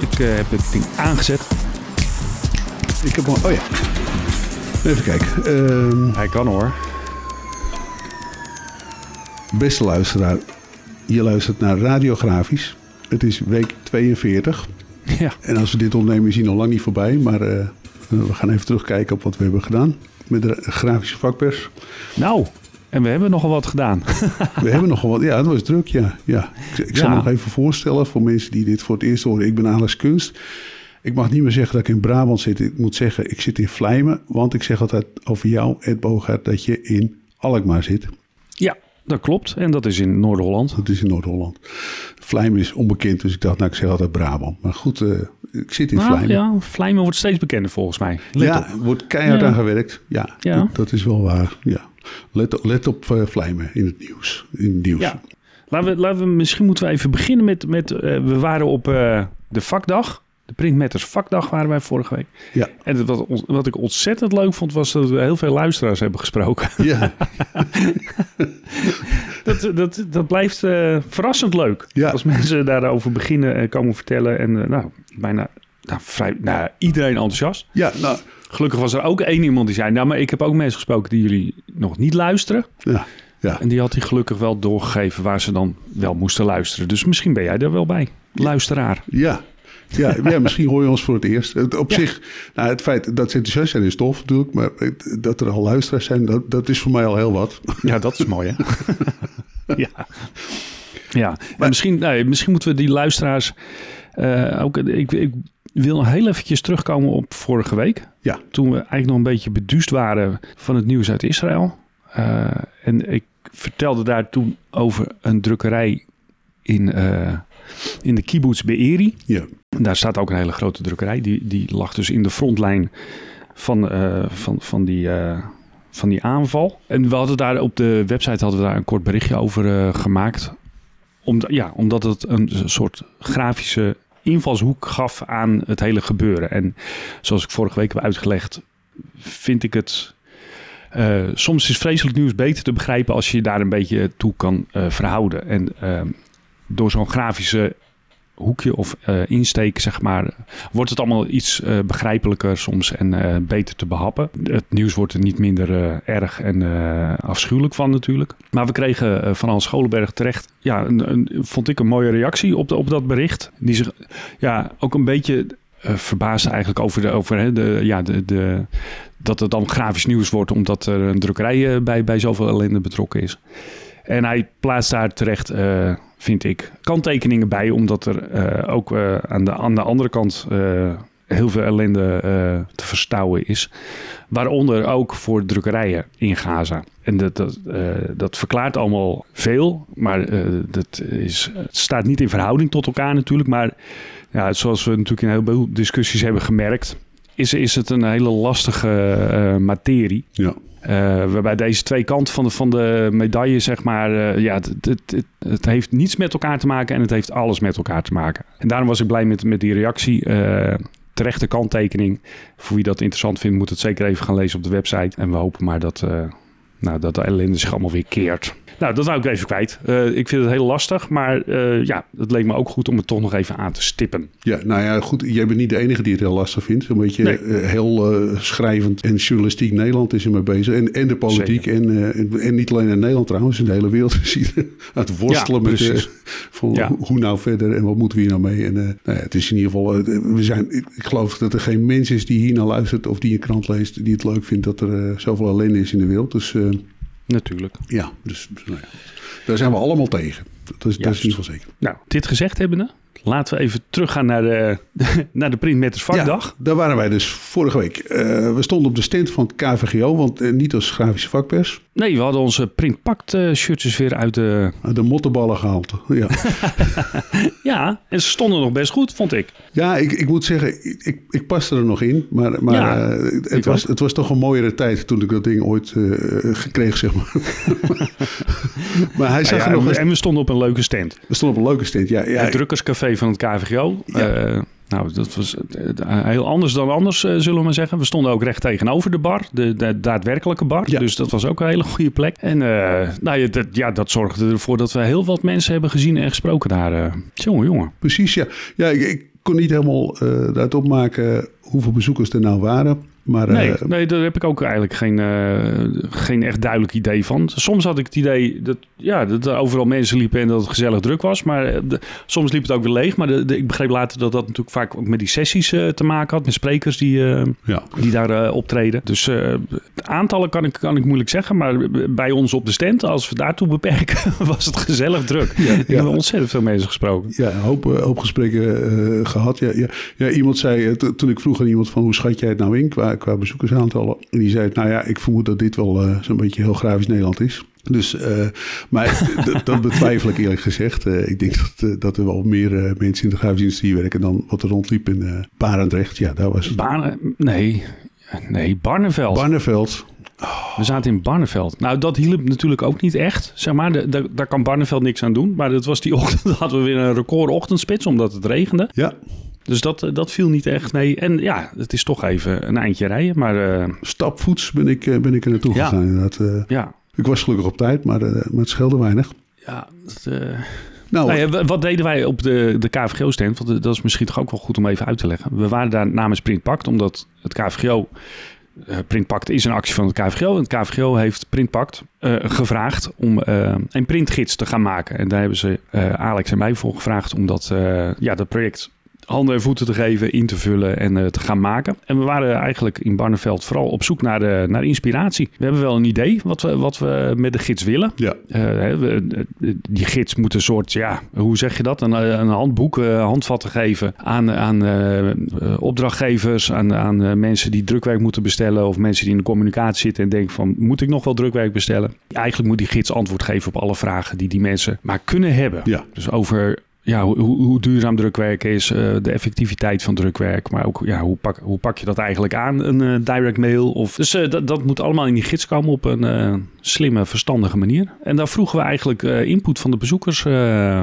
Ik eh, heb het ding aangezet. Ik heb al... Oh ja. Even kijken. Ehm, Hij kan hoor. beste luisteraar, je luistert naar Radiografisch. Het is week 42. Ja. En als we dit opnemen is hij nog lang niet voorbij. Maar eh, we gaan even terugkijken op wat we hebben gedaan. Met de grafische vakpers. Nou, en we hebben nogal wat gedaan. We hebben nogal wat. Ja, het was druk, ja. ja. Ik, ik zal Ja. nog even voorstellen voor mensen die dit voor het eerst horen. Ik ben Alex Kunst. Ik mag niet meer zeggen dat ik in Brabant zit. Ik moet zeggen, ik zit in Vlijmen. Want ik zeg altijd over jou, Ed Bogaert, dat je in Alkmaar zit. ja, dat klopt. En dat is in Noord-Holland. Dat is in Noord-Holland. Vlijmen is onbekend, dus ik dacht, nou, ik zeg altijd Brabant. Maar goed, eh, ik zit in Nou, Vlijmen. ja, Vlijmen wordt steeds bekender volgens mij. Let ja, op. wordt keihard Ja. aan gewerkt. Ja, Ja. Dat, dat is wel waar. Ja. Let, op- let op eh, Vlijmen in het nieuws. In het nieuws. Ja. Laten we, laten we, misschien moeten we even beginnen met... met eh, we waren op eh, de vakdag. De Printmatters vakdag waren wij vorige week. Ja. En wat, wat ik ontzettend leuk vond, was dat we heel veel luisteraars hebben gesproken. Ja. Dat, dat, dat blijft verrassend leuk. Ja. Als mensen daarover beginnen en komen vertellen. En nou, bijna nou, vrij, nou, iedereen enthousiast. ja, nou, Gelukkig was er ook één iemand die zei... Nou, maar ik heb ook mensen gesproken die jullie nog niet luisteren. ja. ja. En die had hij gelukkig wel doorgegeven waar ze dan wel moesten luisteren. Dus misschien ben jij er wel bij. Luisteraar. Ja. Ja, ja, misschien hoor je ons voor het eerst. Het- Op Ja. zich, nou, het feit dat ze enthousiast zijn is tof natuurlijk. Maar dat er al luisteraars zijn, dat, dat is voor mij al heel wat. Ja, dat is mooi hè. ja. Ja, en misschien, nee, misschien moeten we die luisteraars eh, ook... Ik, ik wil nog heel eventjes terugkomen op vorige week. Ja, toen we eigenlijk nog een beetje beduust waren van het nieuws uit Israël. Eh, en ik vertelde daar toen over een drukkerij in, eh, in de kibbutz Be'eri. ja, Daar staat ook een hele grote drukkerij. Die, die lag dus in de frontlijn van, eh, van, van, die, van die aanval. En we hadden daar op de website hadden we daar een kort berichtje over gemaakt. Om, ja, omdat het een soort grafische invalshoek gaf aan het hele gebeuren. En zoals ik vorige week heb uitgelegd, vind ik het... eh, soms is vreselijk nieuws beter te begrijpen als je je daar een beetje toe kan eh, verhouden. En ehm, door zo'n grafische hoekje of eh, insteek, zeg maar, wordt het allemaal iets eh, begrijpelijker soms en eh, beter te behappen. Het nieuws wordt er niet minder erg en afschuwelijk van natuurlijk. Maar we kregen van Hans Scholenberg terecht, ja, een, vond ik een mooie reactie op, op dat bericht. Die zich ja, ook een beetje verbaasde eigenlijk over, de, over hè, de, ja, de, de, dat het dan grafisch nieuws wordt omdat er een drukkerij bij, bij zoveel ellende betrokken is. En hij plaatst daar terecht, eh, vind ik, kanttekeningen bij, omdat er eh, ook eh, aan, de, andere kant heel veel ellende te verstouwen is. Waaronder ook voor drukkerijen in Gaza. En dat, dat, dat verklaart allemaal veel, maar dat is, het staat niet in verhouding tot elkaar natuurlijk. Maar ja, zoals we natuurlijk in heel veel discussies hebben gemerkt, is, is het een hele lastige materie. ja. Eh, waarbij deze twee kanten van de, van de medaille, zeg maar, eh, ja, het, het, het, heeft niets met elkaar te maken en het heeft alles met elkaar te maken. En daarom was ik blij met, met die reactie. eh, terechte kanttekening. Voor wie dat interessant vindt, moet het zeker even gaan lezen op de website. En we hopen maar dat, nou, dat de ellende zich allemaal weer keert. Nou, dat wou ik even kwijt. Eh, ik vind het heel lastig, maar eh, ja, het leek me ook goed om het toch nog even aan te stippen. Ja, nou ja, goed. Jij bent niet de enige die het heel lastig vindt. Een beetje Nee. eh, heel schrijvend en journalistiek Nederland is ermee bezig. En, en de politiek. En, en, niet alleen in Nederland trouwens, in de hele wereld. het worstelen Ja, met precies. van Ja. hoe, nou verder en wat moeten we hier nou mee. En nou ja, het is in ieder geval, we zijn, ik, ik geloof dat er geen mens is die hier naar luistert of die een krant leest, die het leuk vindt dat er zoveel ellende is in de wereld. Dus Natuurlijk. ja, dus, nou ja, daar zijn we allemaal tegen. Dat is, dat is in ieder geval zeker. Nou, dit gezegd hebbende, laten we even teruggaan naar de, naar de Printmatters vakdag. Ja, daar waren wij dus vorige week. Eh, we stonden op de stand van het KVGO, want eh, niet als grafische vakpers. Nee, we hadden onze printpakt eh, shirtjes weer uit de... Uh, de mottenballen gehaald. Ja, Ja, en ze stonden nog best goed, vond ik. ja ik, ik moet zeggen, ik, ik paste er nog in. Maar, maar Ja, het, was, ook. het was toch een mooiere tijd toen ik dat ding ooit gekreeg, zeg maar. maar hij zag Nou ja, er nog en, eens... we, en we stonden op een leuke stand. We stonden op een leuke stand. Ja, ja, het drukkerscafé van het KVGO. Ja. eh, Nou, dat was eh, heel anders dan anders, eh, zullen we maar zeggen. We stonden ook recht tegenover de bar, de, de daadwerkelijke bar. Ja. Dus dat was ook een hele goede plek. En eh, nou, ja, dat, ja, dat zorgde ervoor dat we heel wat mensen hebben gezien en gesproken daar. eh. Jongen, jongen. Precies, ja. Ja, ik, ik kon niet helemaal eh eruit opmaken hoeveel bezoekers er nou waren. Maar Nee, eh, nee, daar heb ik ook eigenlijk geen, eh, geen echt duidelijk idee van. Soms had ik het idee dat, ja, dat er overal mensen liepen en dat het gezellig druk was. Maar eh, de- soms liep het ook weer leeg. Maar de, de- ik begreep later dat dat natuurlijk vaak ook met die sessies te maken had. Met sprekers die, ja. die daar optreden. Dus aantallen kan ik, kan ik moeilijk zeggen. Maar bij ons op de stand, als we daartoe beperken, was het gezellig druk. Ik heb ontzettend veel mensen gesproken. Ja, een hoop, hoop gesprekken eh, gehad. Ja, ja, ja, iemand zei, to- toen ik vroeg aan iemand van hoe schat jij het nou in qua, qua bezoekersaantallen. En die zei, nou ja, ik vermoed dat dit wel eh, zo'n beetje heel grafisch Nederland is. Dus, eh, maar dat betwijfel ik eerlijk gezegd. Eh, ik denk dat, eh, dat er wel meer eh, mensen in de grafische industrie werken dan wat er rondliep in eh Barendrecht. Ja, daar was het. Nee, nee, Barneveld. Barneveld. We zaten in Barneveld. Nou, dat hielp natuurlijk ook niet echt. Zeg maar, De- de- daar kan Barneveld niks aan doen. Maar dat was die ochtend, hadden we weer een record ochtendspits, omdat het regende. Ja, Dus dat, eh, dat viel niet echt, nee. En ja, het is toch even een eindje rijden. Maar eh, stapvoets ben ik, eh, ben ik er naartoe Ja. gegaan inderdaad. Ja, ik was gelukkig op tijd, maar, maar het scheelde weinig. ja, Nou, Nou ja, wat deden wij op de, de KVGO-stand? Want dat is misschien toch ook wel goed om even uit te leggen. We waren daar namens Printpact, omdat het KVGO... eh, Printpact is een actie van het KVGO. En het KVGO heeft Printpact gevraagd om een printgids te gaan maken. En daar hebben ze Alex en mij voor gevraagd om dat, eh, ja, dat project handen en voeten te geven, in te vullen en eh, te gaan maken. En we waren eigenlijk in Barneveld vooral op zoek naar, de, naar inspiratie. We hebben wel een idee wat we, wat we met de gids willen. ja, Eh, we- eh, die gids moet een soort, ja, hoe zeg je dat? Een, een handboek, eh, handvatten geven aan, aan opdrachtgevers, aan, aan mensen die drukwerk moeten bestellen of mensen die in de communicatie zitten en denken van, moet ik nog wel drukwerk bestellen? Eigenlijk moet die gids antwoord geven op alle vragen die die mensen maar kunnen hebben. ja. Dus over ja, hoe, hoe hoe duurzaam drukwerk is, eh, de effectiviteit van drukwerk, maar ook ja, hoe, pak, hoe pak je dat eigenlijk aan, een eh, direct mail? Of, dus eh, dat, dat moet allemaal in die gids komen op een slimme, verstandige manier. En daar vroegen we eigenlijk input van de bezoekers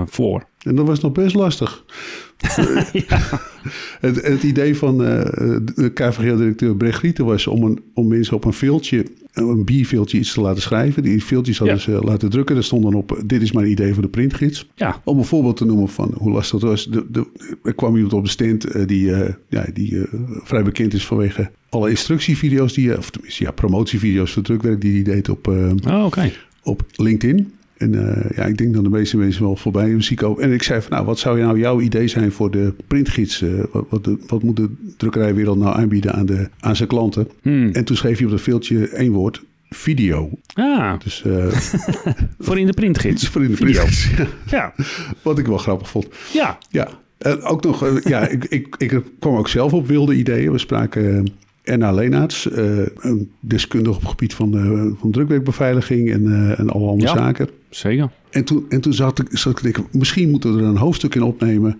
voor. En dat was nog best lastig. het, het idee van de KVG-directeur Brecht Rieten was om, een, om mensen op een veeltje, een bierveeltje iets te laten schrijven. Die veeltjes hadden Ja. ze laten drukken. Daar stond dan op, dit is mijn idee voor de printgids. Ja, Om een voorbeeld te noemen van hoe lastig dat was. De, de, er kwam iemand op de stand eh, die, eh, ja, die eh, vrij bekend is vanwege alle instructievideo's, die, eh, of tenminste ja, promotievideo's voor drukwerk die hij deed op, eh, oh, op LinkedIn. En eh, ja, ik denk dat de meeste mensen wel voorbij zien komen. En ik zei van, nou, wat zou nou jouw idee zijn voor de printgids? Eh, wat, wat, moet de drukkerijwereld nou aanbieden aan, de, aan zijn klanten? Hmm. En toen schreef hij op dat veeltje één woord, video. Ah, Dus eh, voor in de printgids. voor in de Video. printgids. Ja, wat ik wel grappig vond. ja. Ja, en ook nog, ja, ik, ik, ik kwam ook zelf op wilde ideeën. We spraken Erna Leenaerts, eh, een deskundige op het gebied van, eh, van drukwerkbeveiliging en, eh, en alle andere Ja. zaken. zeker. En toen, en toen zat, ik, zat ik te denken, misschien moeten we er een hoofdstuk in opnemen.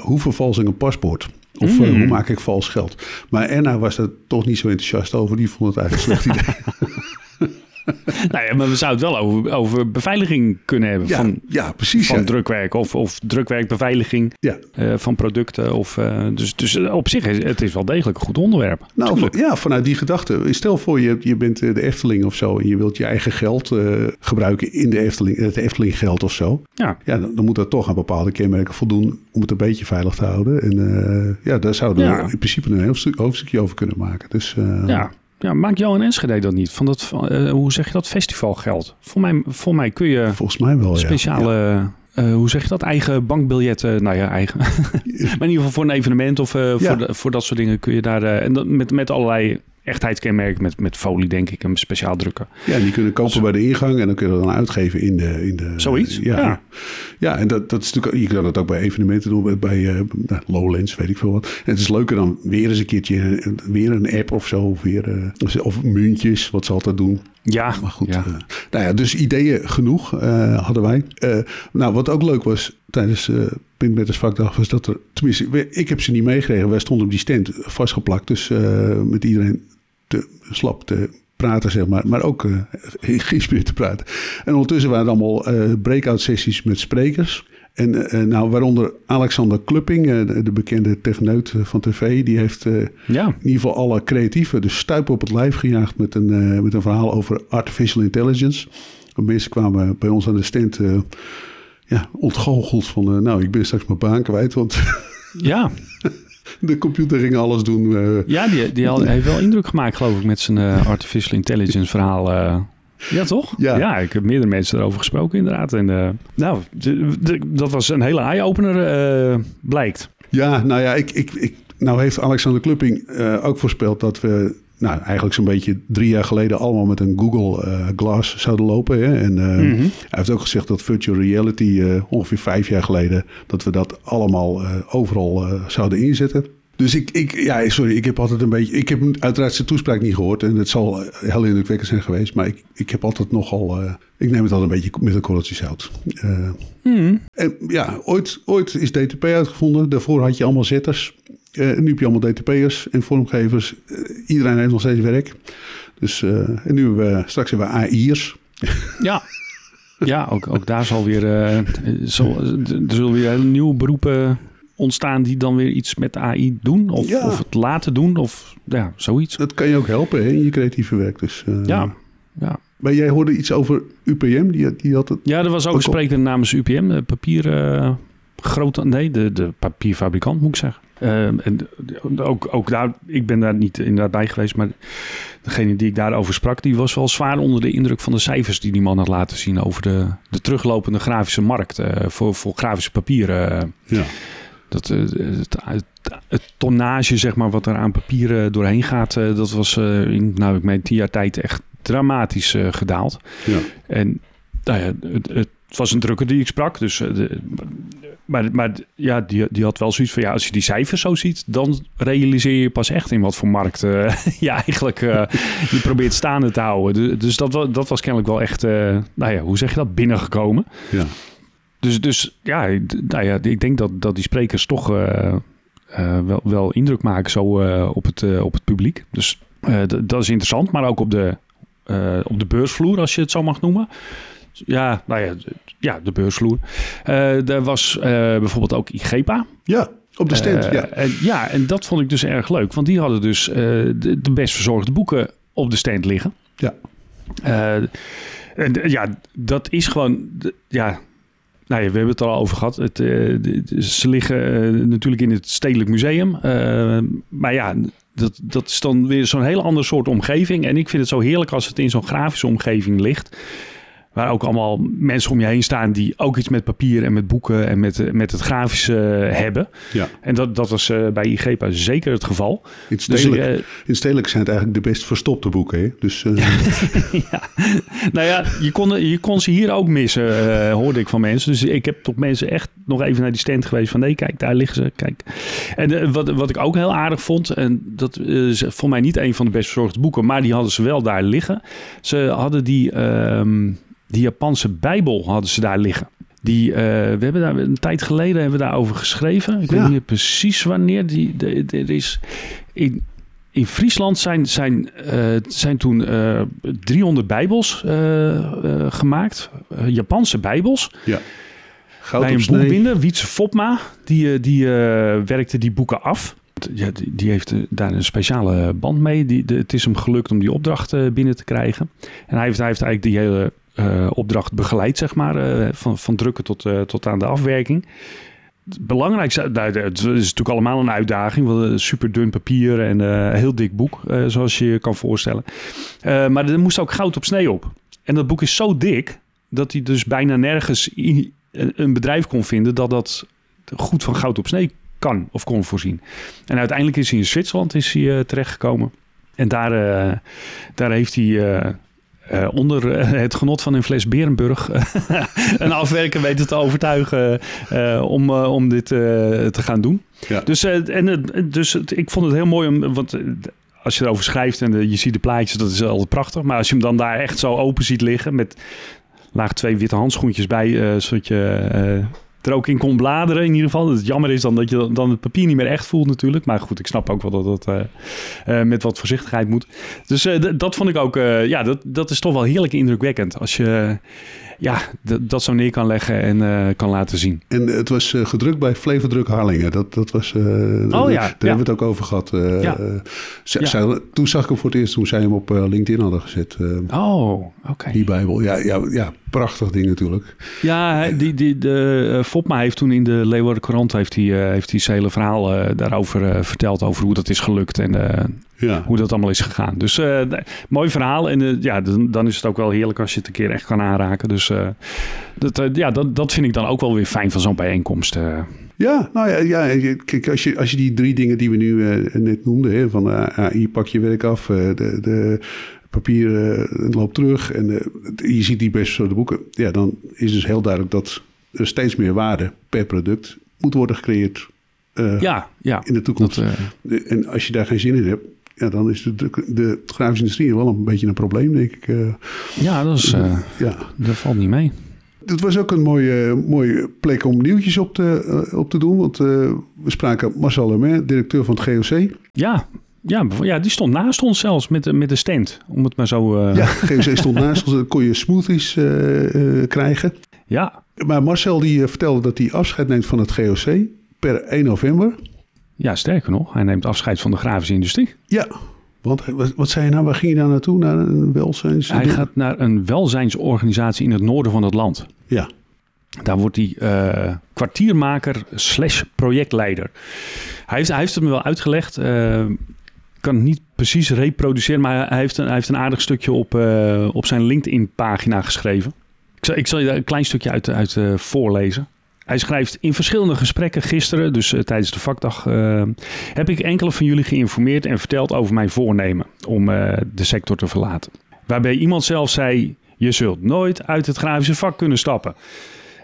hoe vervals ik een paspoort? Of eh, Mm. hoe maak ik vals geld? Maar Erna was er toch niet zo enthousiast over. Die vond het eigenlijk een slecht idee. Nou ja, maar we zouden het wel over, over beveiliging kunnen hebben Ja, van, ja precies. van ja. drukwerk of, of drukwerkbeveiliging. ja. eh, van producten. Of, eh, dus, dus op zich is het is wel degelijk een goed onderwerp. Nou, van- ja, vanuit die gedachte. Stel voor, je, je bent eh, de Efteling of zo... en je wilt je eigen geld gebruiken in de Efteling, het Efteling geld of zo. ja. Ja, dan, dan moet dat toch aan bepaalde kenmerken voldoen... om het een beetje veilig te houden. En ja, daar zouden we in principe een hoofdstuk, hoofdstukje over kunnen maken. Dus Ja. Ja, maakt Johan Enschede dat niet? Van dat, eh, hoe zeg je dat? Festivalgeld. Voor mij, voor mij kun je volgens mij wel, ja. speciale, eh, hoe zeg je dat? Eigen bankbiljetten, nou ja, eigen. maar in ieder geval voor een evenement of eh, Ja. voor, de- voor dat soort dingen kun je daar, en dat, met, met allerlei echtheidskenmerken, met, met folie denk ik, en speciaal drukken. Ja, die kunnen kopen bij de ingang en dan kunnen we dan uitgeven in de... In de Zoiets, Ja, ja. ja. en dat, dat is natuurlijk, je kan dat ook bij evenementen doen, bij- nou, Lowlands, weet ik veel wat. En het is leuker dan weer eens een keertje, eh, weer een app of zo, of, weer, eh, of muntjes, wat ze altijd doen. Ja, Maar goed, ja. nou ja, dus ideeën genoeg hadden wij. Nou, wat ook leuk was tijdens uh, Pintmettersvakdag was dat er, tenminste, ik heb ze niet meegekregen. Wij stonden op die stand vastgeplakt, dus met iedereen te slap te praten, zeg maar. Maar ook eh, geïnspireerd te praten. En ondertussen waren er allemaal eh, breakout sessies met sprekers. En uh, nou, waaronder Alexander Klupping, uh, de, de, bekende techneut van tv, die heeft uh, ja. in ieder geval alle creatieven de stuip op het lijf gejaagd met een, met een verhaal over artificial intelligence. Mensen kwamen bij ons aan de stand ja, ontgoocheld van, nou, ik ben straks mijn baan kwijt, want ja. de computer ging alles doen. ja, die, die had, heeft wel indruk gemaakt, geloof ik, met zijn artificial intelligence verhaal. Ja, toch? Ja. ja, ik heb meerdere mensen erover gesproken inderdaad. En uh, nou, de, de, dat was een hele eye-opener, uh, blijkt. Ja, nou ja, ik, ik, ik, nou heeft Alexander Klupping uh, ook voorspeld dat we... Nou, eigenlijk zo'n beetje drie jaar geleden allemaal met een Google Glass zouden lopen. Hè? En mm-hmm. hij heeft ook gezegd dat virtual reality ongeveer vijf jaar geleden... dat we dat allemaal overal zouden inzetten. Dus ik, ik, ja, sorry, ik heb altijd een beetje. Ik heb uiteraard zijn toespraak niet gehoord. En het zal heel indrukwekkend zijn geweest. Maar ik, ik heb altijd nogal. Uh, ik neem het altijd een beetje met een korreltje zout. Uh, mm. En ja, ooit, ooit is DTP uitgevonden. Daarvoor had je allemaal zetters. Uh, nu heb je allemaal DTP'ers en vormgevers. iedereen heeft nog steeds werk. Dus, en nu hebben we straks hebben we AI'ers. Ja. Ja, ook, ook daar zal weer. Zal, er zullen weer nieuwe beroepen ontstaan die dan weer iets met AI doen? Of, ja. of het laten doen? Of ja, zoiets. Dat kan je ook helpen hè, in je creatieve werk. Dus, uh, ja, ja. Maar jij hoorde iets over UPM? Die, die had het ja, er was ook een spreker namens UPM. Papier... Uh, grote, nee, de, de papierfabrikant moet ik zeggen. Uh, en ook, ook daar, ik ben daar niet inderdaad bij geweest, maar degene die ik daarover sprak, die was wel zwaar onder de indruk van de cijfers die die man had laten zien over de, de teruglopende grafische markt uh, voor, voor grafische papieren. ja. Dat, uh, het, het, het, tonnage, zeg maar, wat er aan papier doorheen gaat, uh, dat was in, nou, ik meen, tien jaar tijd echt dramatisch gedaald. Ja. En nou ja, het, het, was een drukker die ik sprak, dus... De, maar, maar ja, die, die had wel zoiets van, ja, als je die cijfers zo ziet, dan realiseer je pas echt in wat voor markt uh, je eigenlijk uh, je probeert staande te houden. Dus dat, dat was kennelijk wel echt, uh, nou ja, hoe zeg je dat, binnengekomen. Ja. Dus, dus ja, nou ja, ik denk dat, dat die sprekers toch wel, wel indruk maken zo op, het, op het publiek. Dus dat is interessant, maar ook op de, op de beursvloer, als je het zo mag noemen. Ja, nou ja, ja de beursvloer. er was bijvoorbeeld ook IGEPA. Ja, op de stand, ja. En, ja, en dat vond ik dus erg leuk, want die hadden dus de, de best verzorgde boeken op de stand liggen. Ja. en ja, dat is gewoon, ja, nou ja, we hebben het er al over gehad. Het, uh, ze liggen uh, natuurlijk in het Stedelijk Museum. Uh, maar ja, dat, dat is dan weer zo'n hele andere soort omgeving. En ik vind het zo heerlijk als het in zo'n grafische omgeving ligt. Waar ook allemaal mensen om je heen staan die ook iets met papier en met boeken en met, met het grafische hebben. Ja. En dat, dat was uh, bij IGEPA zeker het geval. In stedelijk, dus, uh, in stedelijk zijn het eigenlijk de best verstopte boeken. Hè? Dus, uh... ja. Nou ja, je kon, je kon ze hier ook missen, hoorde ik van mensen. Dus ik heb toch mensen echt nog even naar die stand geweest van nee, kijk, daar liggen ze. Kijk. En wat, wat ik ook heel aardig vond, en dat is voor mij niet een van de best verzorgde boeken, maar die hadden ze wel daar liggen. Ze hadden die... Ehm, die Japanse Bijbel hadden ze daar liggen. Die, uh, we hebben daar een tijd geleden hebben we daarover geschreven. Ik ja. weet niet precies wanneer. Die, er is in, in Friesland zijn, zijn, uh, zijn toen uh, 300 Bijbels gemaakt. Japanse Bijbels. Ja. Goud Bij een boekbinder, Wietse Fopma, die, die werkte die boeken af. Ja, die, die, heeft daar een speciale band mee. Die, de, het is hem gelukt om die opdracht binnen te krijgen. En hij heeft, hij heeft eigenlijk die hele opdracht begeleid, zeg maar. Uh, van, van drukken tot, uh, tot aan de afwerking. Belangrijkste, nou, het is natuurlijk allemaal een uitdaging. Want super dun papier en een heel dik boek, zoals je je kan voorstellen. maar er moest ook goud op snee op. En dat boek is zo dik dat hij dus bijna nergens een bedrijf kon vinden dat dat goed van goud op snee kan of kon voorzien. En uiteindelijk is hij in Zwitserland is hij, terechtgekomen. En daar, daar heeft hij uh, onder eh, het genot van een fles Berenburg een afwerker weten te overtuigen uh, om, om dit te gaan doen. Ja. Dus, en, dus ik vond het heel mooi, om, want als je erover schrijft en je ziet de plaatjes, dat is altijd prachtig. Maar als je hem dan daar echt zo open ziet liggen met laag twee witte handschoentjes bij, zodat je er ook in kon bladeren in ieder geval. Het jammer is dan dat je dan het papier niet meer echt voelt natuurlijk. Maar goed, ik snap ook wel dat dat uh, uh, met wat voorzichtigheid moet. Dus uh, dat vond ik ook, ja, dat, dat is toch wel heerlijk indrukwekkend. Als je, ja, dat zo neer kan leggen en eh, kan laten zien. En het was eh, gedrukt bij Fleverdruk Harlingen. Dat, dat was, eh, Oh daar ja, hebben ja. we het ook over gehad. eh, Ja. eh, zij- toen zag ik hem voor het eerst toen zij hem op eh, LinkedIn hadden gezet. eh, Oh, oké. Die Bijbel. Ja, ja, ja, prachtig ding natuurlijk. Ja, hij- die, die, de, eh, Fopma heeft toen in de Leeuwarden Courant heeft hij, eh, heeft hij zijn hele verhaal eh, daarover eh, verteld. Over hoe dat is gelukt en eh, Ja. hoe dat allemaal is gegaan. Dus eh, mooi verhaal. En eh, ja, dan, dan is het ook wel heerlijk als je het een keer echt kan aanraken. Dus eh, dat, eh, ja, dat, dat vind ik dan ook wel weer fijn van zo'n bijeenkomst. eh. Ja, nou ja, ja kijk, als je, als je die drie dingen die we nu eh, net noemden, hè, van eh, AI pak je werk af, eh, de, de papier eh, loopt terug en eh, je ziet die best zo de boeken, ja, dan is dus heel duidelijk dat er steeds meer waarde per product moet worden gecreëerd eh, ja, ja. in de toekomst. Dat, En als je daar geen zin in hebt, ja, dan is de, de, grafische industrie wel een beetje een probleem, denk ik. ja, dat, is, ja. dat valt niet mee. Het was ook een mooie, mooie plek om nieuwtjes op te, op te doen. Want we spraken Marcel Lemay, directeur van het GOC. Ja, ja, ja, die stond naast ons zelfs met, de- met de stand. Om het maar zo... eh, Ja, GOC stond naast ons. Dan kon je smoothies eh, eh, krijgen. ja, Maar Marcel die eh, vertelde dat hij afscheid neemt van het GOC per 1 november. ja, sterker nog. Hij neemt afscheid van de grafische industrie. Ja, want eh, wat, wat zei je nou? Waar ging je daar naartoe? Naar een welzijns... Hij gaat naar een welzijnsorganisatie in het noorden van het land. Ja, Daar wordt hij eh, kwartiermaker slash projectleider. Hij heeft, hij heeft het me wel uitgelegd. eh, ik kan het niet precies reproduceren, maar hij heeft een, hij heeft een aardig stukje op, eh, op zijn LinkedIn-pagina geschreven. Ik zal, ik zal je daar een klein stukje uit, uit eh, voorlezen. Hij schrijft in verschillende gesprekken gisteren, dus eh, tijdens de vakdag, heb ik enkele van jullie geïnformeerd en verteld over mijn voornemen om de sector te verlaten. Waarbij iemand zelf zei: Je zult nooit uit het grafische vak kunnen stappen.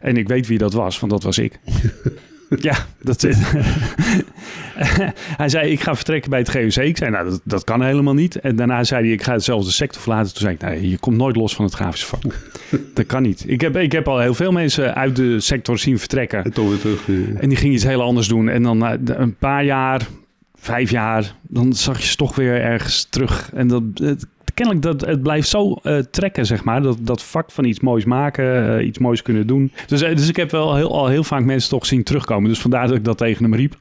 En ik weet wie dat was, want dat was ik. ja, dat Hij zei, ik ga vertrekken bij het GOC. Ik zei, nou, dat, dat kan helemaal niet. En daarna zei hij, ik ga hetzelfde sector verlaten. Toen zei ik, nee, je komt nooit los van het grafische vak. dat kan niet. Ik heb, ik heb al heel veel mensen uit de sector zien vertrekken. en toch weer terug. eh, En die gingen iets heel anders doen. En dan na de- een paar jaar, vijf jaar, dan zag je ze toch weer ergens terug. En dat, het, kennelijk, dat, het blijft zo eh, trekken, zeg maar. Dat, dat vak van iets moois maken, eh, iets moois kunnen doen. Dus, eh, dus ik heb wel heel, al heel vaak mensen toch zien terugkomen. Dus vandaar dat ik dat tegen hem riep.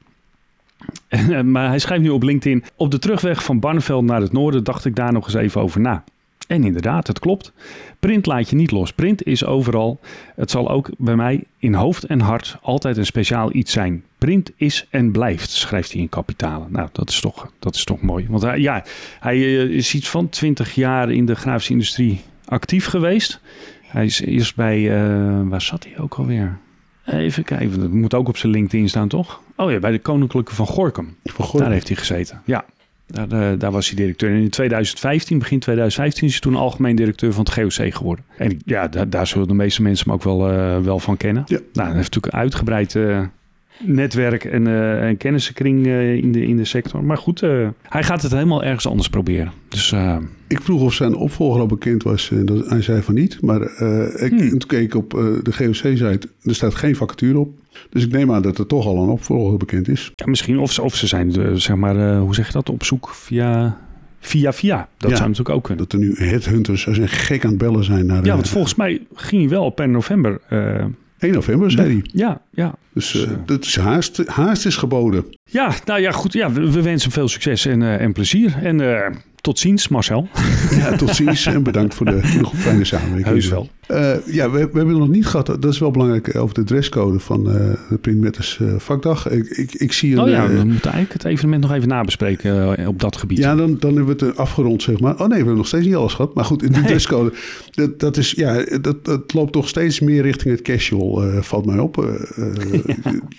Maar hij schrijft nu op LinkedIn... Op de terugweg van Barneveld naar het noorden dacht ik daar nog eens even over na. En inderdaad, het klopt. Print laat je niet los. Print is overal. Het zal ook bij mij in hoofd en hart altijd een speciaal iets zijn. Print is en blijft, schrijft hij in kapitalen. Nou, dat is toch, dat is toch mooi. Want hij, ja, hij eh, is iets van 20 jaar in de grafische industrie actief geweest. Hij is eerst bij, eh, waar zat hij ook alweer? Even kijken, dat moet ook op zijn LinkedIn staan, toch? Oh ja, bij de Koninklijke van Gorkum. van Gorkum. Daar heeft hij gezeten, ja. Daar, eh, daar was hij directeur. En in 2015, begin 2015, is hij toen algemeen directeur van het GOC geworden. En ja, daar, daar zullen de meeste mensen hem ook wel, wel van kennen. Ja. Nou, hij heeft natuurlijk uitgebreid netwerk en, eh en kennissenkring eh, in, de, in de sector. Maar goed, eh, hij gaat het helemaal ergens anders proberen. Dus Ik vroeg of zijn opvolger al bekend was. En dat, hij zei van niet. Maar ik, Hmm. toen keek ik op de GOC-site. Er staat geen vacature op. Dus ik neem aan dat er toch al een opvolger bekend is. ja, misschien of ze, of ze zijn, zeg maar, hoe zeg je dat, op zoek via via. via. Dat Ja. zou natuurlijk ook kunnen. Dat er nu headhunters als een gek aan het bellen zijn naar Ja, want volgens mij ging hij wel per november. Eh, 1 november, zei hij. ja, ja. Dus eh, dat is haast, haast is geboden. Ja, nou ja, goed. Ja, we, we wensen hem veel succes en, eh, en plezier. En tot ziens, Marcel. Ja, tot ziens en bedankt voor de, voor de fijne samenwerking. Heus wel. Eh, ja, we, we hebben het nog niet gehad. Dat is wel belangrijk eh, over de dresscode van eh, de Printmatters eh, vakdag. Ik, ik, ik zie een... Oh ja, we moeten eigenlijk het evenement nog even nabespreken op dat gebied. Ja, dan, dan hebben we het afgerond, zeg maar. Oh nee, we hebben nog steeds niet alles gehad. Maar goed, in de Nee. dresscode, dat, dat, is, ja, dat, dat loopt toch steeds meer richting het casual, valt mij op.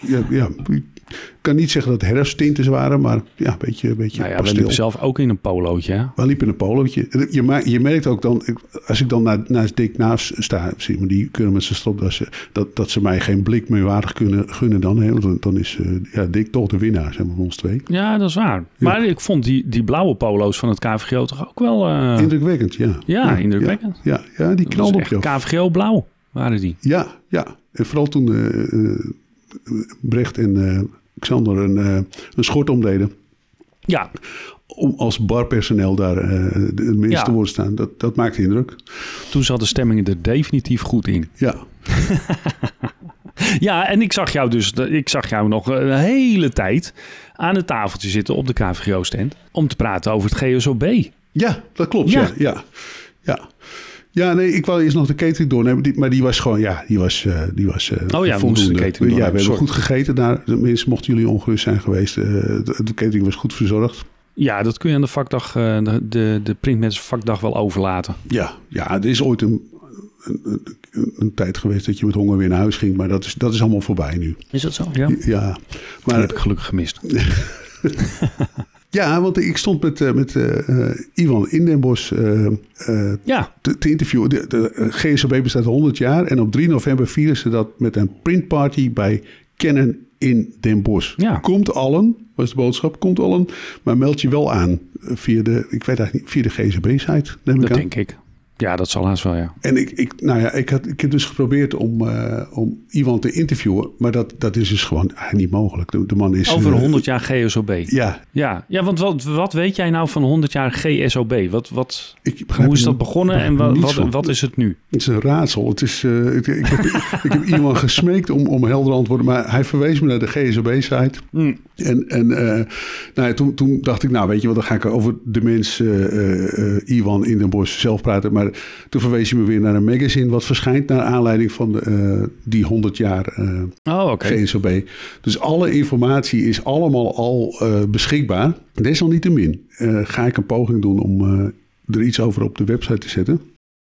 Ja. Ja, ik kan niet zeggen dat het herfsttinten waren, maar ja, een beetje, een beetje nou ja, we pastel. liepen zelf ook in een polootje. Hè? We liepen in een polootje. Je, je merkt ook dan, als ik dan na- naast Dick naast sta, zie maar die kunnen met zijn stropdassen, dat, dat ze mij geen blik meer waardig kunnen gunnen dan. Hè? Want dan, is eh, ja, Dick toch de winnaar, zeg maar, van ons twee. Ja, dat is waar. Maar ik vond die, die blauwe polo's van het KVGO toch ook wel... eh, Indrukwekkend, ja. ja, indrukwekkend. Ja, ja, die Dat was knalde op jou. KVGO blauw waren die. Ja, ja. En vooral toen eh, Brecht en eh, Xander een, eh, een schort omdeden. Ja, om als barpersoneel daar eh, de mensen Ja. te worden staan. Dat, dat maakt indruk. Toen zat de stemming er definitief goed in. Ja, Ja, en ik zag jou dus, ik zag jou nog een hele tijd aan het tafeltje zitten op de KVGO-stand om te praten over het GSOB. ja dat klopt. Ja. Ja. Ja, ja. Ja. nee, ik wou eerst nog de catering doornemen. Maar die was gewoon, ja, die was, eh, die was eh, Oh ja, we moesten voldoende. de catering Ja, we hebben sorry. goed gegeten daar. Mensen, mochten jullie ongerust zijn geweest. eh, de, de catering was goed verzorgd. Ja, dat kun je aan de vakdag, eh, de, de, de printmensen vakdag wel overlaten. Ja, ja er is ooit een, een, een, een tijd geweest dat je met honger weer naar huis ging. Maar dat is, dat is allemaal voorbij nu. Is dat zo? Ja. Ja, maar heb ik gelukkig gemist. Ja, want ik stond met, eh, met eh, Ivan in Den Bosch eh, eh, Ja, te, te interviewen. De, de GSOB bestaat 100 jaar en op 3 november vieren ze dat met een printparty bij Canon in Den Bosch. Ja. Komt allen, was de boodschap, komt allen, maar meld je wel aan via de, ik weet eigenlijk niet, via de ik dat aan. denk ik. Ja, dat zal haast wel, ja. En ik, ik, nou ja, ik, had, ik heb dus geprobeerd om, eh, om Ivan te interviewen, maar dat, dat is dus gewoon eigenlijk niet mogelijk. De, de man is... Over eh, 100 jaar GSOB. Ja, Ja, ja want wat, wat weet jij nou van 100 jaar GSOB? Wat, wat, hoe is dat begonnen en wat, wat, wat is het nu? Het is een raadsel. Het is, eh, ik, ik, heb, ik heb iemand gesmeekt om, om heldere antwoorden, maar hij verwees me naar de GSOB-site. Hmm. En, en eh, nou ja, toen, toen dacht ik, nou weet je wat, dan ga ik over de mens eh, Iwan in den Bosch zelf praten. Maar toen verwees hij me weer naar een magazine wat verschijnt naar aanleiding van de, die 100 jaar Oh. GSOB. Dus alle informatie is allemaal al beschikbaar. Desalniettemin ga ik een poging doen om er iets over op de website te zetten.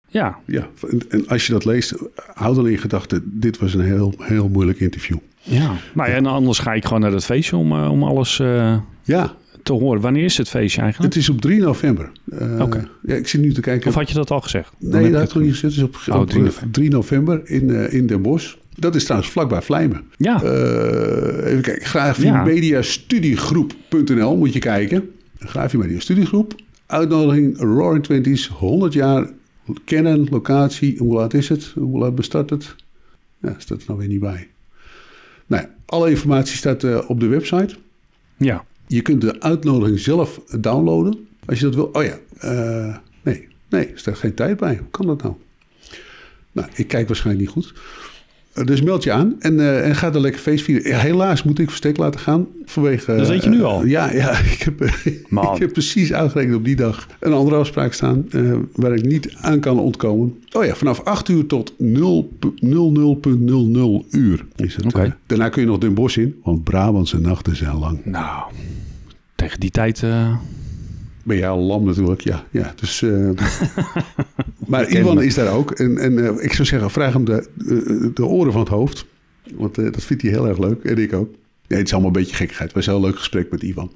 Ja, Ja, en, en als je dat leest, hou dan in gedachten, dit was een heel, heel moeilijk interview. Ja. Nou ja, en anders ga ik gewoon naar dat feestje om, eh, om alles eh, Ja, te horen. Wanneer is het feestje eigenlijk? het is op 3 november. Eh, Oké. Ja, ik zit nu te kijken. Of had je dat al gezegd? Nee, dat had ik nog niet gezet. Het is op, Oh, op 3 eh, november. 3 november in, in Den Bosch. Dat is trouwens vlakbij Vlijmen. Ja, Eh, even kijken. Grafiemediastudiegroep.nl moet je kijken. Grafimedia Studiegroep. Uitnodiging Roaring Twenties. 100 jaar kennen, locatie. Hoe laat is het? Hoe laat bestart het? Ja, staat er nou weer niet bij. Nou alle informatie staat eh, op de website. ja. Je kunt de uitnodiging zelf downloaden. Als je dat wil. Oh ja, eh, nee, nee, er staat geen tijd bij. Hoe kan dat nou? Nou, ik kijk waarschijnlijk niet goed. Eh, Dus meld je aan en, eh, en ga er lekker feest vieren. Ja, helaas moet ik verstek laten gaan vanwege... Dat weet je nu eh, al? ja, ja ik, heb, ik heb precies uitgerekend op die dag een andere afspraak staan... eh, waar ik niet aan kan ontkomen. Oh ja, vanaf 8 uur tot 0 pu- 00.00 uur is het. Oké. daarna kun je nog Den Bosch in, want Brabantse nachten zijn lang. Nou, tegen die tijd... eh, Ben jij al lam natuurlijk, ja. ja dus, eh, maar Ivan is daar ook. En, en eh, ik zou zeggen, vraag hem de, eh, de oren van het hoofd. Want eh, dat vindt hij heel erg leuk. En ik ook. Nee, het is allemaal een beetje gekkigheid. Het was een heel leuk gesprek met Ivan.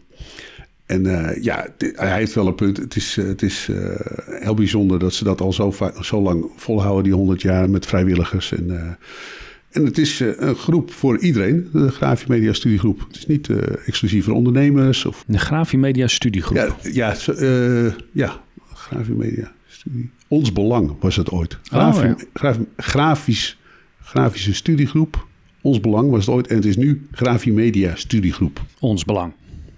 En eh, ja, hij heeft wel een punt. Het is, het is eh, heel bijzonder dat ze dat al zo, zo lang volhouden, die 100 jaar met vrijwilligers. En, eh, en het is een groep voor iedereen, de Grafie Media Studiegroep. Het is niet eh, exclusief voor ondernemers of de Grafie Media Studiegroep. ja, ja, eh, ja. Grafie Media Studie. Ons Belang was het ooit. Grafi- Oh, ja. grafisch, grafische studiegroep. Ons Belang was het ooit. En het is nu Grafie Media Studiegroep. Ons belang.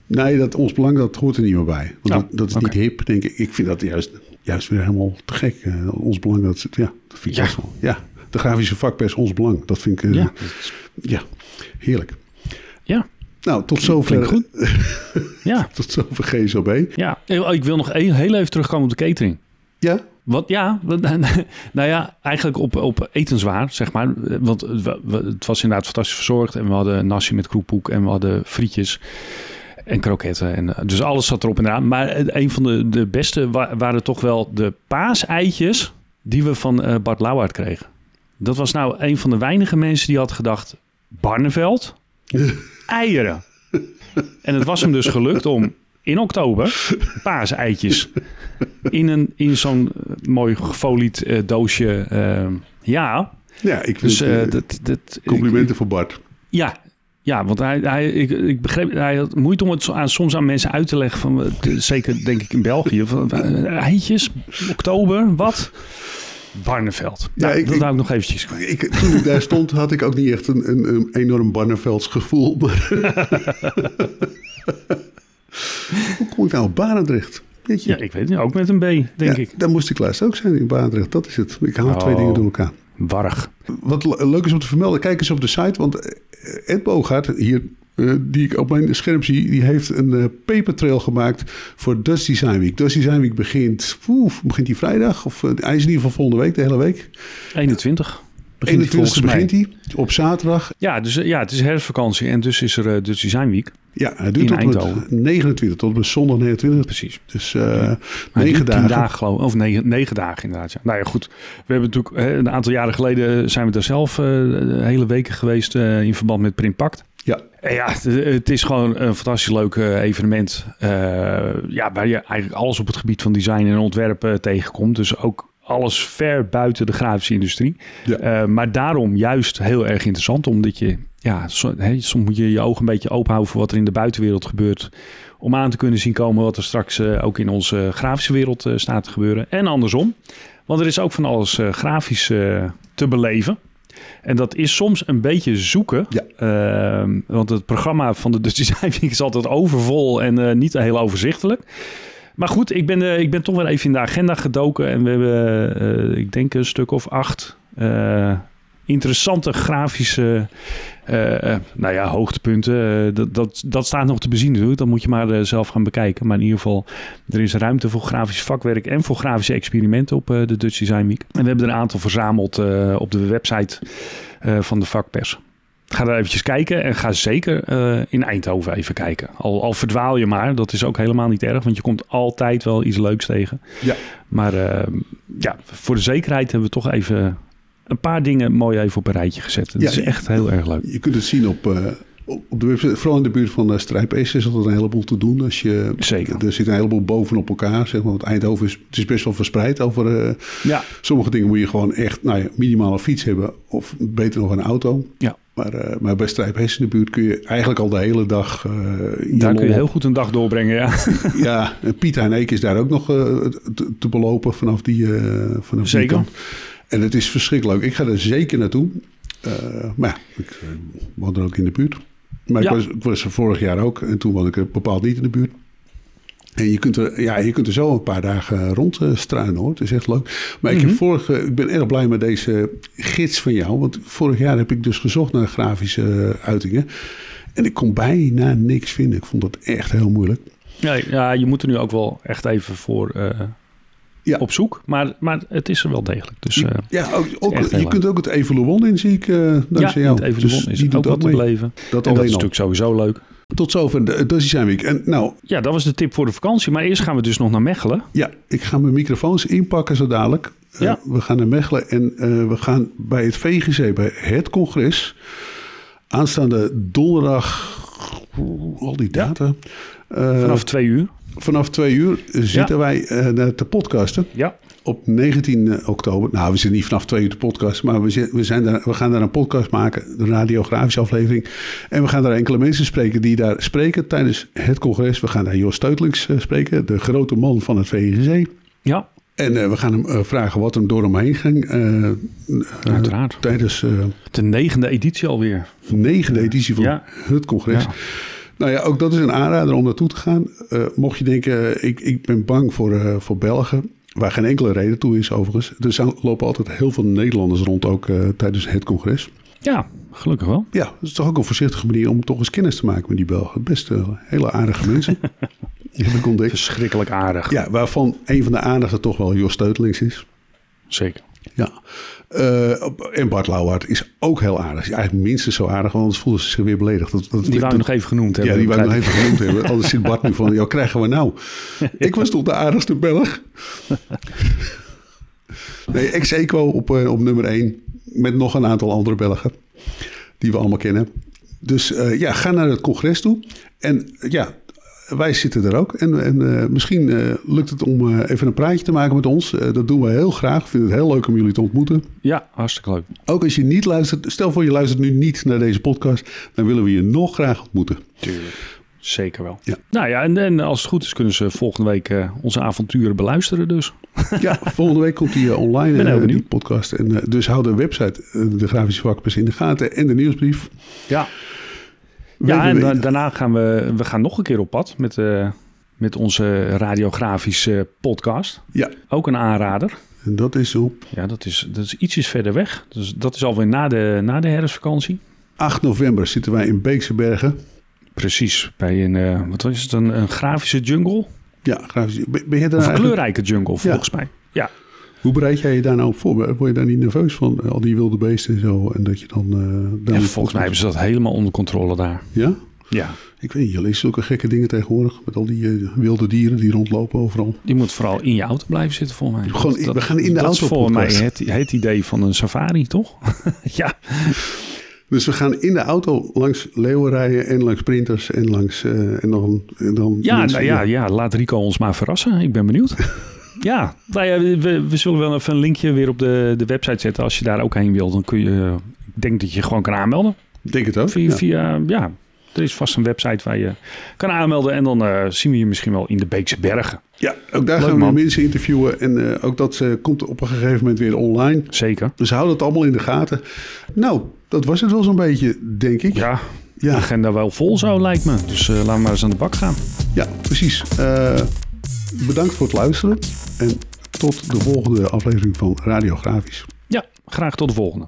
Nee, dat Ons Belang dat hoort er niet meer bij. Want Oh, dat, dat is niet hip, denk ik. Ik vind dat juist, juist weer helemaal te gek. Eh, ons Belang, dat, ja, dat vind ik Ja. best wel. Ja, de grafische vakpers Ons Belang. Dat vind ik, eh, Ja, ja, heerlijk. ja, Nou, tot zover, klinkt ja, tot zover GSOB. ja. Ik wil nog heel even terugkomen op de catering. Ja, Wat, ja, nou ja, eigenlijk op, op etenswaar, zeg maar. Want het was inderdaad fantastisch verzorgd. En we hadden nasi met kroephoek en we hadden frietjes en kroketten. En, eh, dus alles zat erop en eraan. Maar eh, een van de, de beste wa- waren toch wel de paaseitjes die we van eh, Bart Lauwaard kregen. Dat was nou een van de weinige mensen die had gedacht... Barneveld, eieren. En het was hem dus gelukt om in oktober paaseitjes in, een, in zo'n eh, mooi gefolied eh, doosje. eh, ja, ja ik vind dus dat, dat, complimenten voor Bart. ja, ja, want hij, hij, ik, ik begreep, hij had moeite om het zo aan, soms aan mensen uit te leggen. Van, zeker denk ik in België. Van, eitjes, oktober, wat? Barneveld. Ja, Nou, ik- dat wou ik nog eventjes. Ik, toen ik daar stond, had ik ook niet echt een, een, een enorm Barnevelds gevoel. Maar Hoe moet ik nou op Barendrecht? Weet je? Ja, ik weet het niet. Ook met een B, denk Ja, ik. Daar moest ik laatst ook zijn in Barendrecht. Dat is het. Ik haal Oh. twee dingen door elkaar. Warrig. Wat le- leuk is om te vermelden, kijk eens op de site. Want eh, Ed Boogaard, hier, eh, die ik op mijn scherm zie, die heeft een eh papertrail gemaakt voor Dutch Design Week. Dutch Design Week begint, oeh, begint die vrijdag? Of hij is in ieder geval volgende week, de hele week. 21. Begint die 21 volgens mij. begint hij, op zaterdag. Ja, dus, eh, ja, het is herfstvakantie en dus is er eh Dutch Design Week. Ja, hij duurt tot en met Eindhoven. 29, tot met zondag 29. Precies. Dus eh Maar negen dagen. dagen geloof ik. Of negen, negen dagen inderdaad. Ja. Nou ja, goed. We hebben natuurlijk hè, een aantal jaren geleden zijn we daar zelf eh, hele weken geweest in verband met Primpact. Ja, En ja, het, het is gewoon een fantastisch leuk evenement. ja, waar je eigenlijk alles op het gebied van design en ontwerp eh, tegenkomt. Dus ook alles ver buiten de grafische industrie. Ja. Eh, maar daarom juist heel erg interessant. Omdat je, ja, so- soms moet je je ogen een beetje open houden voor wat er in de buitenwereld gebeurt. Om aan te kunnen zien komen wat er straks eh, ook in onze grafische wereld eh, staat te gebeuren. En andersom. Want er is ook van alles eh, grafisch eh, te beleven. En dat is soms een beetje zoeken. Ja. Ehm, want het programma van de Dutch Design Week is altijd overvol en eh, niet heel overzichtelijk. Maar goed, ik ben, eh, ik ben toch weer even in de agenda gedoken. En we hebben, eh, ik denk, een stuk of acht eh, interessante grafische nou ja, hoogtepunten. Dat, dat, dat staat nog te bezien natuurlijk. Dat moet je maar zelf gaan bekijken. Maar in ieder geval, er is ruimte voor grafisch vakwerk en voor grafische experimenten op de Dutch Design Week. En we hebben er een aantal verzameld op de website van de vakpers. Ga daar eventjes kijken en ga zeker eh, in Eindhoven even kijken. Al, al verdwaal je maar, dat is ook helemaal niet erg, want je komt altijd wel iets leuks tegen. Ja. Maar eh, ja, voor de zekerheid hebben we toch even een paar dingen mooi even op een rijtje gezet. Het Ja, is echt heel erg leuk. je kunt het zien op, eh, op de website. Vooral in de buurt van uh, Strijp S is altijd een heleboel te doen. Als je, Zeker. Er zit een heleboel bovenop elkaar. Zeg maar. Want Eindhoven is, het is best wel verspreid over... eh, Ja, sommige dingen moet je gewoon echt nou ja, minimaal een fiets hebben. Of beter nog een auto. Ja. Maar, eh, maar bij Strijp S in de buurt kun je eigenlijk al de hele dag... in daar kun je heel goed een dag doorbrengen. Ja. Ja, en Piet en Eek is daar ook nog eh, te, te belopen vanaf die, vanaf die Zeker. kant. En het is verschrikkelijk leuk. Ik ga er zeker naartoe. Maar ja, ik woon er ook in de buurt. Maar Ja. ik, was, ik was er vorig jaar ook. En toen woonde ik er bepaald niet in de buurt. En je kunt er, ja, je kunt er zo een paar dagen rond eh, struinen hoor. Het is echt leuk. Maar ik, heb Mhm. vorige, ik ben erg blij met deze gids van jou. Want vorig jaar heb ik dus gezocht naar grafische eh, uitingen. En ik kon bijna niks vinden. Ik vond dat echt heel moeilijk. Ja, ja, je moet er nu ook wel echt even voor eh, Ja. op zoek. Maar, maar het is er wel degelijk. Dus Ja, ook, ook, je leuk. kunt ook het Evoluon in, zie ik, eh ja, dankzij jou. het Dus is die ook wat te beleven. Dat En dat is natuurlijk sowieso leuk. Tot zover de Dutch Design Week. En nou, Ja, dat was de tip voor de vakantie. Maar eerst gaan we dus nog naar Mechelen. ja, ik ga mijn microfoons inpakken zo dadelijk. Eh, we gaan naar Mechelen en eh, we gaan bij het VGC, bij het congres, aanstaande donderdag, al die data, Vanaf twee uur. vanaf twee uur zitten wij naar te podcasten. Ja, op 19 oktober. Nou, we zitten niet vanaf twee uur te podcast, maar we, we, zijn daar, we gaan daar een podcast maken, een radiografische aflevering. En we gaan daar enkele mensen spreken die daar spreken tijdens het congres. We gaan daar Jos Steutelings eh, spreken, de grote man van het VGC. ja En eh, we gaan hem eh, vragen wat hem door hem heen ging uiteraard. tijdens De negende editie alweer. de negende editie van Ja. het congres. Ja. Nou ja, ook dat is een aanrader om naartoe te gaan. Mocht je denken, ik, ik ben bang voor, voor Belgen, waar geen enkele reden toe is overigens. Er zijn- lopen altijd heel veel Nederlanders rond, ook eh, tijdens het congres. Ja, gelukkig wel. Ja, dat is toch ook een voorzichtige manier om toch eens kennis te maken met die Belgen. Best eh, hele aardige mensen. Die heb ik ontdekt. Verschrikkelijk aardig. Ja, waarvan een van de aardigen toch wel Jos Steutelings is. Zeker. Ja. Eh, en Bart Lauwaard is ook heel aardig. Eigenlijk minstens zo aardig, want anders voelen ze zich weer beledigd. Dat, dat, Die wou ik nog even genoemd hebben. Ja, die wou ik nog even genoemd hebben. Anders zit Bart nu van, ja, krijgen we nou? Ik was toch de aardigste Belg? Nee, ex-equo op, eh, op nummer 1. Met nog een aantal andere Belgen. Die we allemaal kennen. Dus eh, ja, ga naar het congres toe. En ja, wij zitten er ook. En, en eh, misschien eh, lukt het om eh, even een praatje te maken met ons. Eh, dat doen we heel graag. Ik vind het heel leuk om jullie te ontmoeten. Ja, hartstikke leuk. Ook als je niet luistert. Stel voor je luistert nu niet naar deze podcast. Dan willen we je nog graag ontmoeten. Tuurlijk. Zeker wel. Ja. Nou ja, en, en als het goed is kunnen ze volgende week eh, onze avonturen beluisteren dus. Ja, volgende week komt die online, Ben eh, die podcast. En, eh, dus hou de website, de Grafische Vakpers, in de gaten en de nieuwsbrief. Ja. Ja, en da- daarna gaan we, we gaan nog een keer op pad met, eh, met onze radiografische podcast. Ja, Ook een aanrader. en dat is op Ja, dat is, dat is ietsjes verder weg. Dus dat is alweer na de, na de herfstvakantie. 8 november zitten wij in Beekse Bergen. Precies, bij een, eh, wat is het, een, een grafische jungle? Ja, grafisch. Ben ben je daar Of een eigenlijk- kleurrijke jungle, volgens mij. Ja, Hoe bereid jij je daar nou op voor? Word je daar niet nerveus van? Al die wilde beesten en zo. En dat je dan... daar en volgens mij hebben ze dat helemaal onder controle daar. Ja? Ja, Ik weet niet, je leest zulke gekke dingen tegenwoordig. Met al die eh, wilde dieren die rondlopen overal. die moet vooral in je auto blijven zitten, volgens mij. Gewoon, Dat- we gaan in de dat is auto volgens mij het, het idee van een safari, toch? ja, Dus we gaan in de auto langs leeuwen rijden en langs sprinters en langs... eh, en dan, en dan ja, mensen- nou ja, ja, laat Rico ons maar verrassen. Ik ben benieuwd. ja, nou ja we, we zullen wel even een linkje weer op de, de website zetten. Als je daar ook heen wil, dan kun je... Ik denk dat je gewoon kan aanmelden. Ik denk het ook. Via, ja. via, ja, er is vast een website waar je kan aanmelden. En dan eh, zien we je misschien wel in de Beekse Bergen. Ja, ook daar Leuk, gaan we man. mensen interviewen. En eh, ook dat eh, komt op een gegeven moment weer online. Zeker. Dus hou dat allemaal in de gaten. Nou, dat was het wel zo'n beetje, denk ik. Ja, de ja, agenda wel vol zo lijkt me. Dus laten we maar eens aan de bak gaan. ja, precies. Bedankt voor het luisteren. En tot de volgende aflevering van Radiografisch. Ja, graag tot de volgende.